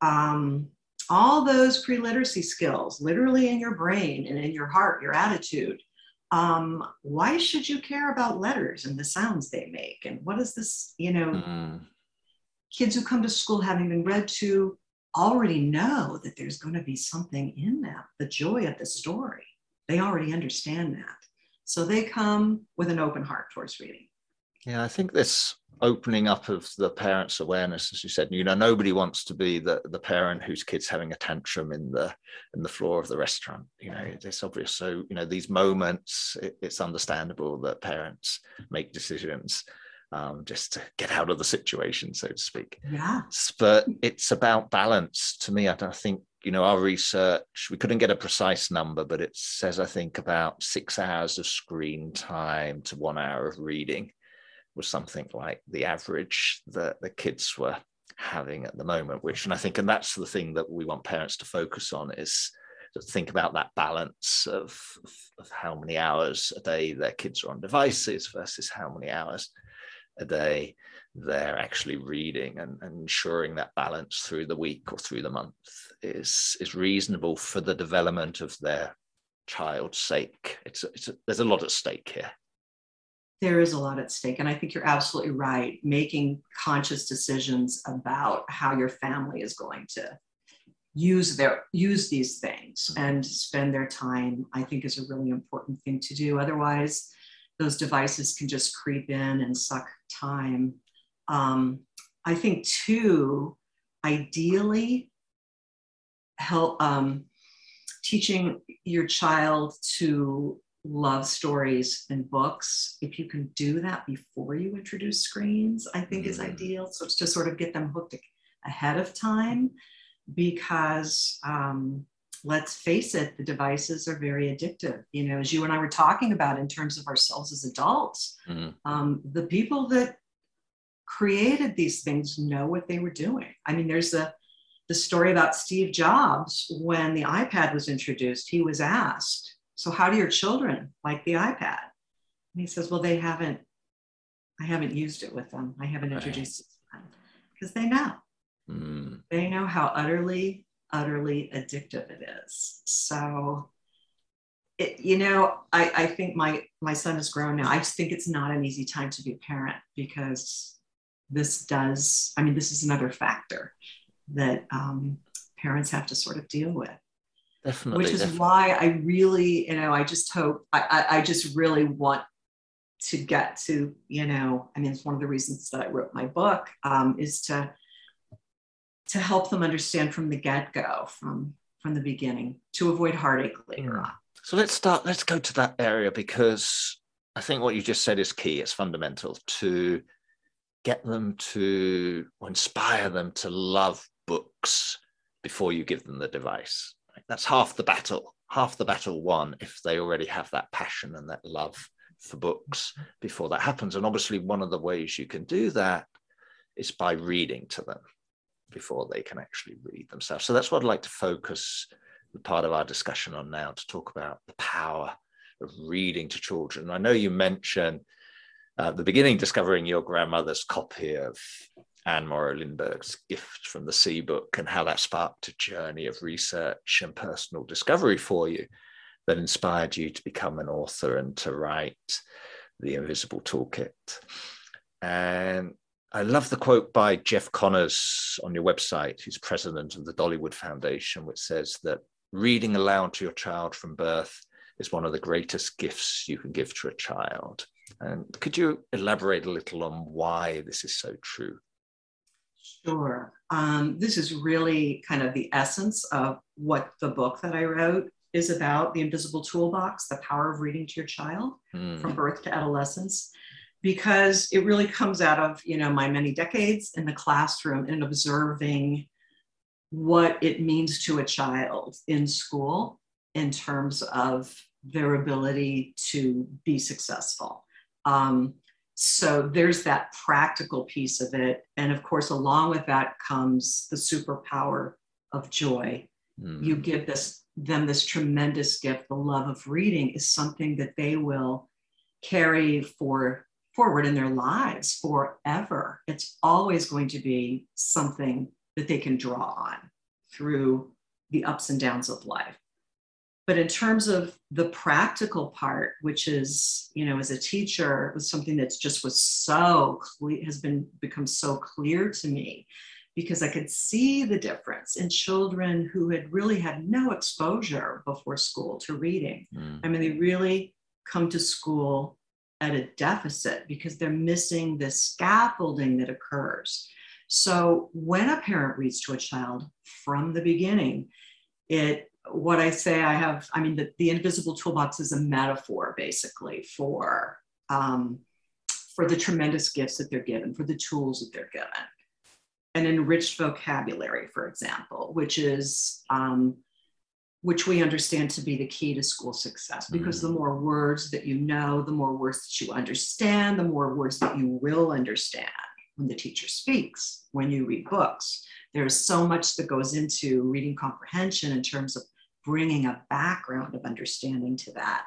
um, all those pre literacy skills, literally in your brain and in your heart, your attitude, um, why should you care about letters and the sounds they make? And what is this, you know, mm-hmm. kids who come to school having been read to already know that there's going to be something in them, the joy of the story. They already understand that. So they come with an open heart towards reading. Yeah, I think this opening up of the parents' awareness, as you said, you know, nobody wants to be the the parent whose kid's having a tantrum in the in the floor of the restaurant. You know, it's obvious. So, you know, these moments, it, it's understandable that parents make decisions um, just to get out of the situation, so to speak. Yeah. But it's about balance to me. I, I think you know, our research, we couldn't get a precise number, but it says, I think, about six hours of screen time to one hour of reading was something like the average that the kids were having at the moment, which, and I think, and that's the thing that we want parents to focus on is to think about that balance of, of how many hours a day their kids are on devices versus how many hours a day they're actually reading and, and, ensuring that balance through the week or through the month is is reasonable for the development of their child's sake. It's, it's a, there's a lot at stake here. There is a lot at stake, and I think you're absolutely right. Making conscious decisions about how your family is going to use their use these things mm-hmm. and spend their time, I think, is a really important thing to do. Otherwise, those devices can just creep in and suck time. Um, I think too, ideally, help um, teaching your child to love stories and books if you can do that before you introduce screens i think mm-hmm. is ideal so it's to sort of get them hooked ahead of time because um, let's face it the devices are very addictive you know as you and i were talking about in terms of ourselves as adults mm-hmm. um, the people that created these things know what they were doing i mean there's a the story about Steve Jobs when the iPad was introduced. He was asked, So, how do your children like the iPad? And he says, Well, they haven't, I haven't used it with them. I haven't introduced it to them because they know. Mm. They know how utterly, utterly addictive it is. So, it, you know, I, I think my my son is grown now. I just think it's not an easy time to be a parent because this does. I mean, this is another factor that um, parents have to sort of deal with. Definitely. Which is definitely. why I really, you know, I just hope, I, I, I just really want to get to, you know, I mean, it's one of the reasons that I wrote my book um, is to to help them understand from the get-go, from from the beginning, to avoid heartache later mm. on. So let's start. Let's go to that area because I think what you just said is key. It's fundamental to get them to or inspire them to love books before you give them the device. That's half the battle. Half the battle won if they already have that passion and that love for books before that happens. And obviously, one of the ways you can do that is by reading to them before they can actually read themselves. So that's what I'd like to focus the part of our discussion on now to talk about the power of reading to children. I know you mentioned uh, the beginning discovering your grandmother's copy of Anne Morrow Lindbergh's Gift from the Sea book and how that sparked a journey of research and personal discovery for you that inspired you to become an author and to write The Invisible Toolkit. And I love the quote by Jeff Conyers on your website, who's president of the Dollywood Foundation, which says that reading aloud to your child from birth is one of the greatest gifts you can give to a child. And could you elaborate a little on why this is so true? Sure. Um, this is really kind of the essence of what the book that I wrote is about the invisible toolbox, the power of reading to your child mm. from birth to adolescence, because it really comes out of, you know, my many decades in the classroom and observing what it means to a child in school in terms of their ability to be successful. Um, so there's that practical piece of it. And of course, along with that comes the superpower of joy. Mm. You give this them this tremendous gift. The love of reading is something that they will carry for forward in their lives forever. It's always going to be something that they can draw on through the ups and downs of life. But in terms of the practical part, which is, you know, as a teacher, was something that's just was so clear, has been become so clear to me because I could see the difference in children who had really had no exposure before school to reading. Mm. I mean, they really come to school at a deficit because they're missing the scaffolding that occurs. So when a parent reads to a child from the beginning, it what I say, I have, I mean, the, the invisible toolbox is a metaphor basically for, um, for the tremendous gifts that they're given, for the tools that they're given. An enriched vocabulary, for example, which is, um, which we understand to be the key to school success because mm-hmm. the more words that you know, the more words that you understand, the more words that you will understand when the teacher speaks, when you read books. There's so much that goes into reading comprehension in terms of bringing a background of understanding to that.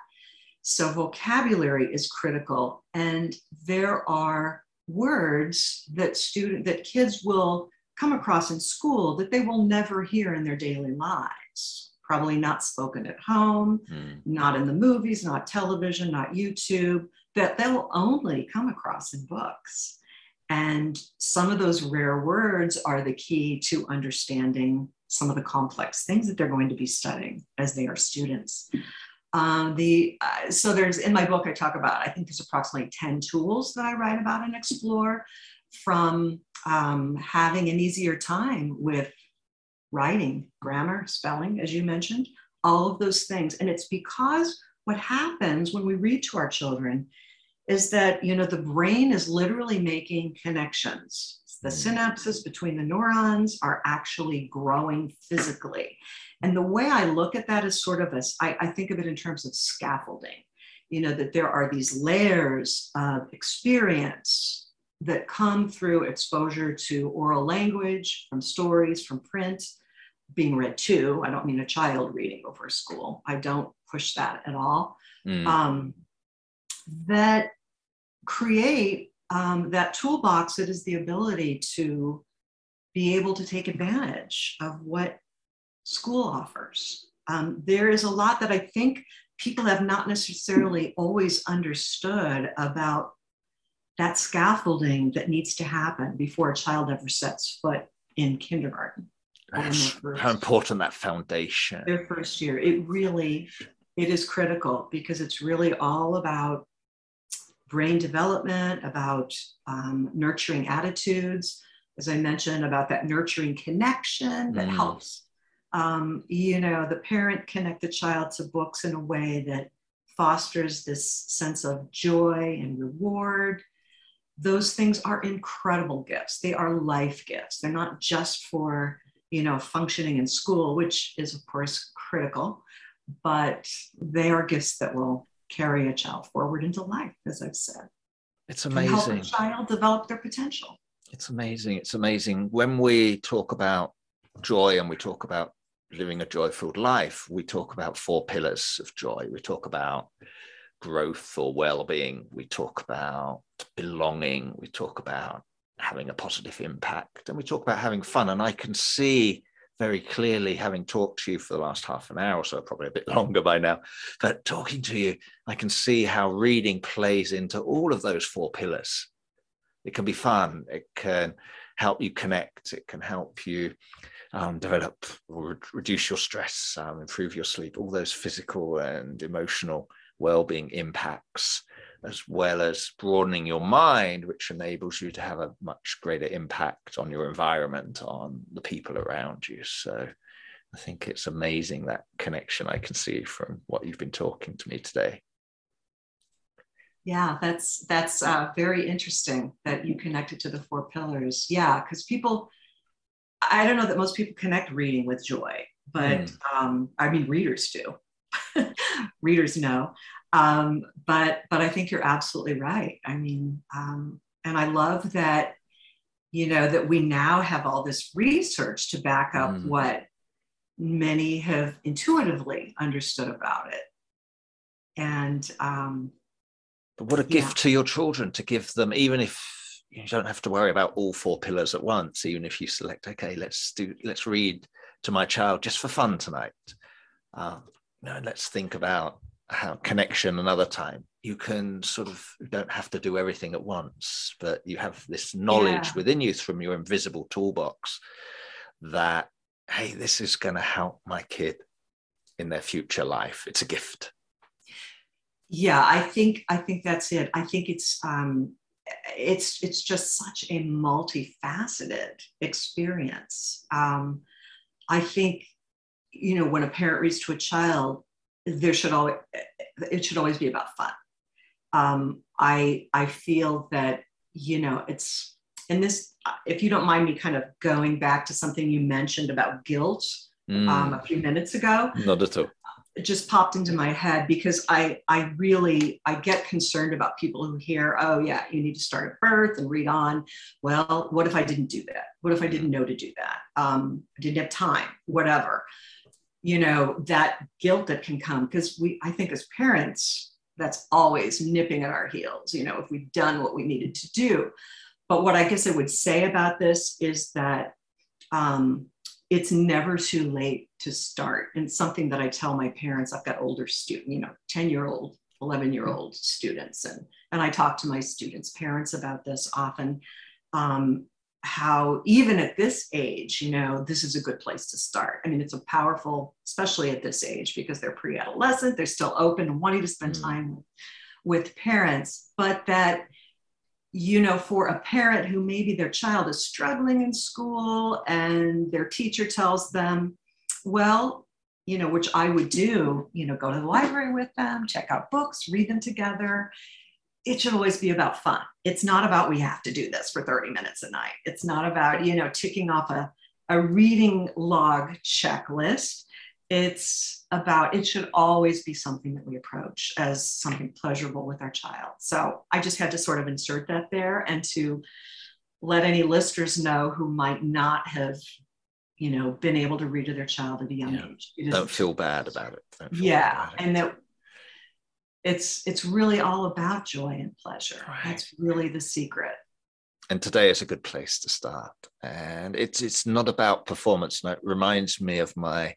So, vocabulary is critical, and there are words that student that kids will come across in school that they will never hear in their daily lives probably not spoken at home mm. not in the movies not television not youtube that they'll only come across in books and some of those rare words are the key to understanding some of the complex things that they're going to be studying as they are students. Um, the uh, so there's in my book I talk about I think there's approximately 10 tools that I write about and explore from um, having an easier time with writing, grammar, spelling, as you mentioned, all of those things. And it's because what happens when we read to our children is that you know the brain is literally making connections the synapses between the neurons are actually growing physically. And the way I look at that is sort of as I, I think of it in terms of scaffolding, you know, that there are these layers of experience that come through exposure to oral language, from stories, from print, being read to. I don't mean a child reading before school. I don't push that at all. Mm. Um, that create um, that toolbox it is the ability to be able to take advantage of what school offers. Um, there is a lot that i think people have not necessarily always understood about that scaffolding that needs to happen before a child ever sets foot in kindergarten. How important that foundation their first year. It really it is critical because it's really all about brain development, about um, nurturing attitudes, as I mentioned, about that nurturing connection that Mm. helps, um, you know, the parent connect the child to books in a way that fosters this sense of joy and reward. Those things are incredible gifts. They are life gifts. They're not just for, you know, functioning in school, which is, of course, critical, but they are gifts that will carry a child forward into life, as I've said. It's and help a child develop their potential. It's amazing. It's amazing. When we talk about joy and we talk about living a joy filled life, we talk about four pillars of joy. We talk about growth or well being. We talk about belonging. We talk about having a positive impact. And we talk about having fun. And I can see very clearly, having talked to you for the last half an hour or so, probably a bit longer by now, but talking to you, I can see how reading plays into all of those four pillars. It can be fun. It can help you connect. It can help you um, develop or re- reduce your stress um, improve your sleep all those physical and emotional well-being impacts as well as broadening your mind which enables you to have a much greater impact on your environment on the people around you so i think it's amazing that connection i can see from what you've been talking to me today Yeah, that's that's uh, very interesting that you connected to the four pillars. Yeah, because people, I don't know that most people connect reading with joy, but um, I mean readers do. readers know, um, but but I think you're absolutely right. I mean, um, and I love that you know that we now have all this research to back up Mm. what many have intuitively understood about it, and um, But what a Yeah. gift to your children to give them, even if you don't have to worry about all four pillars at once, even if you select, okay, let's do, let's read to my child just for fun tonight. Uh, you know, let's think about how connection another time. You can sort of don't have to do everything at once, but you have this knowledge Yeah. within you from your invisible toolbox that, hey, this is going to help my kid in their future life. It's a gift. yeah i think i think that's it i think it's um it's it's just such a multifaceted experience um i think you know when a parent reads to a child there should always it should always be about fun um i i feel that you know it's and this if you don't mind me kind of going back to something you mentioned about guilt um, Mm, a few minutes ago not at all. it just popped into my head because I I really I get concerned about people who hear, oh yeah, you need to start at birth and read on. Well, what if I didn't do that? What if I didn't know to do that? Um, I didn't have time, whatever. You know, that guilt that can come because we I think as parents, that's always nipping at our heels, you know, if we've done what we needed to do. But what I guess I would say about this is that um, it's never too late to start. And something that I tell my parents, I've got older student, you know, 10 year old, 11 year old students. And, and I talk to my students' parents about this often. Um, how even at this age, you know, this is a good place to start. I mean, it's a powerful, especially at this age, because they're pre-adolescent, they're still open and wanting to spend Mm. time with parents, but that you know, for a parent who maybe their child is struggling in school and their teacher tells them, well, you know, which I would do, you know, go to the library with them, check out books, read them together. It should always be about fun. It's not about we have to do this for 30 minutes a night. It's not about, you know, ticking off a, a reading log checklist. It's about, it should always be something that we approach as something pleasurable with our child. So I just had to sort of insert that there and to let any listeners know who might not have, you know, been able to read to their child at a young Yeah. age. Don't feel bad about it. Feel yeah bad about it. and that it's it's really all about joy and pleasure Right. that's really the secret and today is a good place to start. And it's it's not about performance. And it reminds me of my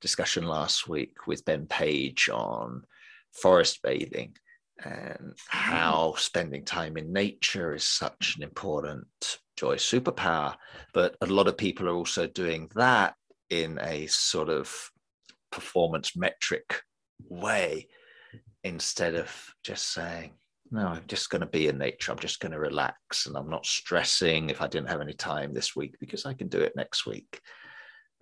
discussion last week with Ben Page on forest bathing and how oh. spending time in nature is such an important joy superpower. But a lot of people are also doing that in a sort of performance metric way instead of just saying, no, I'm just going to be in nature. I'm just going to relax and I'm not stressing if I didn't have any time this week because I can do it next week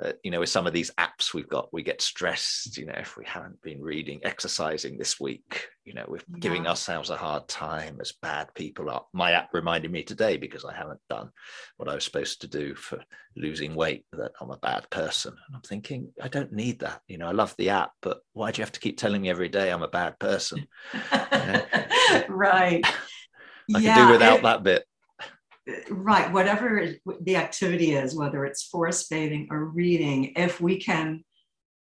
uh, you know, with some of these apps we've got, we get stressed, you know, if we haven't been reading, exercising this week, you know, we're yeah. giving ourselves a hard time as bad people are. My app reminded me today because I haven't done what I was supposed to do for losing weight, that I'm a bad person. And I'm thinking, I don't need that. You know, I love the app, but why do you have to keep telling me every day I'm a bad person? right. I yeah, can do without it, that bit right whatever the activity is whether it's forest bathing or reading if we can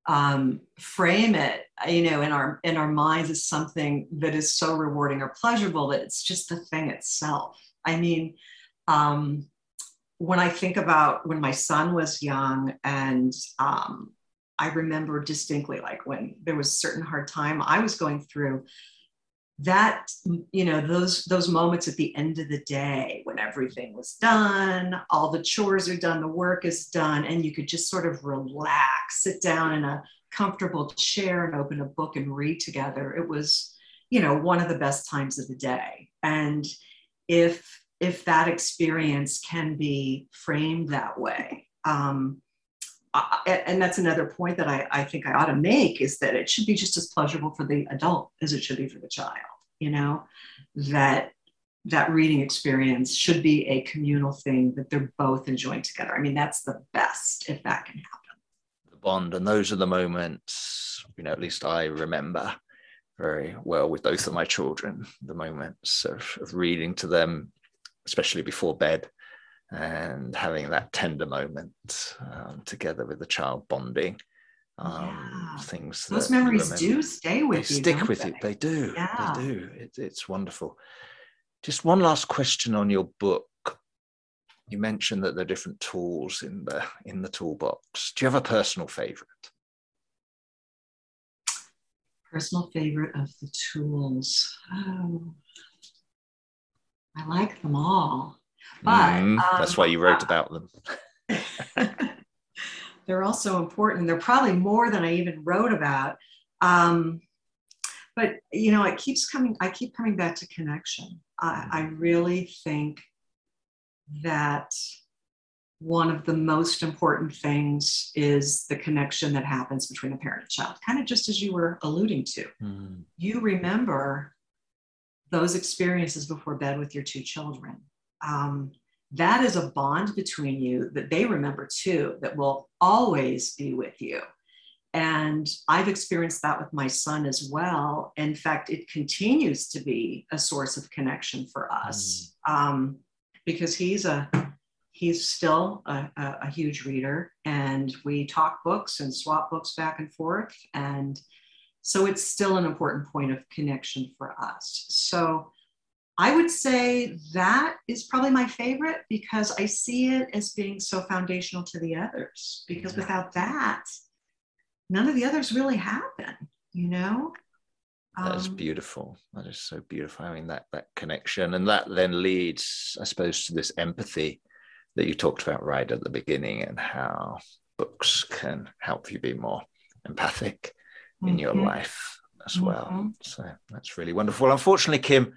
um, frame it you know in our in our minds as something that is so rewarding or pleasurable that it's just the thing itself. I mean um, when i think about when my son was young and um, i remember distinctly like when there was a certain hard time i was going through that you know those those moments at the end of the day when everything was done all the chores are done the work is done and you could just sort of relax sit down in a comfortable chair and open a book and read together it was you know one of the best times of the day. And if if that experience can be framed that way um, I, and that's another point that I, I think I ought to make is that it should be just as pleasurable for the adult as it should be for the child you know, that that reading experience should be a communal thing that they're both enjoying together. I mean, that's the best if that can happen. The bond, and those are the moments, you know, at least I remember very well with both of my children, the moments of, of reading to them, especially before bed, and having that tender moment um, together with the child bonding um, yeah. things. Those memories do stay with they you. Stick with they? you. They do. Yeah. They do. It, it's wonderful. Just one last question on your book. You mentioned that there are different tools in the in the toolbox. Do you have a personal favorite? Personal favorite of the tools. Oh, I like them all. But mm, that's um, why you wrote uh, about them. they're also important. They're probably more than I even wrote about. Um, but you know, it keeps coming. I keep coming back to connection. I, I really think that one of the most important things is the connection that happens between a parent and child, kind of just as you were alluding to. Mm. You remember those experiences before bed with your two children. Um, that is a bond between you that they remember too, that will always be with you. And I've experienced that with my son as well. In fact, it continues to be a source of connection for us mm. um, because he's a he's still a, a, a, huge reader, and we talk books and swap books back and forth, and so it's still an important point of connection for us. So I would say that is probably my favorite because I see it as being so foundational to the others. Because without that, none of the others really happen, you know? That's um, beautiful. That is so beautiful. I mean, that that connection, and that then leads, I suppose, to this empathy that you talked about right at the beginning, and how books can help you be more empathic in mm-hmm. your life as mm-hmm. well. So that's really wonderful. Unfortunately, Kim,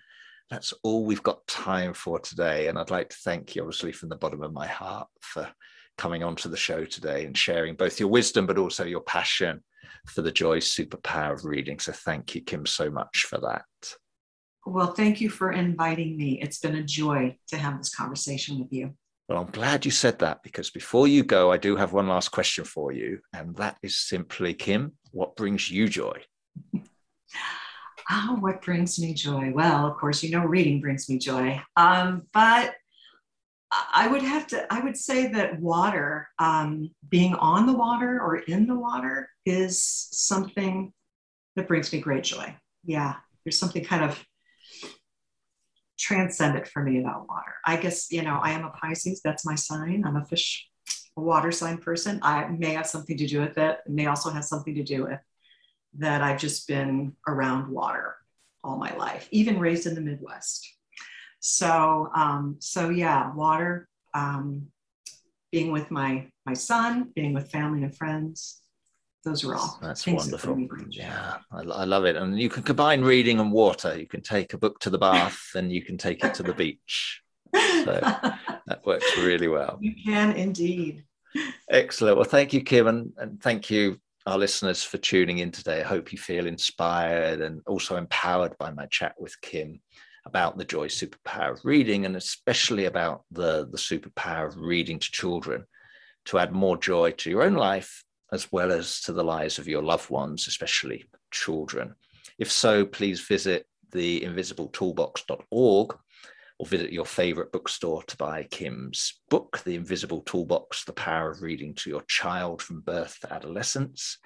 that's all we've got time for today. And I'd like to thank you, obviously, from the bottom of my heart for coming onto the show today and sharing both your wisdom, but also your passion for the joy superpower of reading. So thank you, Kim, so much for that. Well, thank you for inviting me. It's been a joy to have this conversation with you. Well, I'm glad you said that because before you go, I do have one last question for you. And that is simply, Kim, what brings you joy? oh, what brings me joy? Well, of course, you know, reading brings me joy. Um, but I would have to, I would say that water, um, being on the water or in the water is something that brings me great joy. Yeah, there's something kind of transcendent for me about water. I guess, you know, I am a Pisces, that's my sign. I'm a fish, a water sign person. I may have something to do with it. It may also have something to do with that I've just been around water all my life, even raised in the Midwest. So, um, so yeah, water, um, being with my my son, being with family and friends, those are all that's wonderful. that yeah I, I, love it. And you can combine reading and water. You can take a book to the bath and you can take it to the beach. So that works really well. You can indeed. Excellent. Well thank you kim and, and thank you our listeners for tuning in today i hope you feel inspired and also empowered by my chat with kim about the joy superpower of reading and especially about the the superpower of reading to children to add more joy to your own life as well as to the lives of your loved ones, especially children. If so, please visit the invisibletooLbox.org or visit your favorite bookstore to buy Kim's book, The Invisible Toolbox The Power of Reading to Your Child from Birth to Adolescence.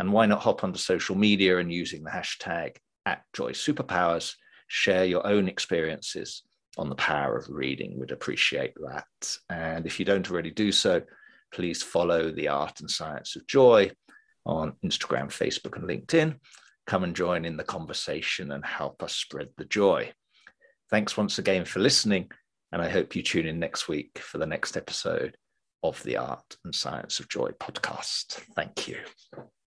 And why not hop onto social media and using the hashtag at Joy Superpowers, share your own experiences on the power of reading. We'd appreciate that. And if you don't already do so, please follow the Art and Science of Joy on Instagram, Facebook, and LinkedIn. Come and join in the conversation and help us spread the joy. Thanks once again for listening, and I hope you tune in next week for the next episode of the Art and Science of Joy podcast. Thank you.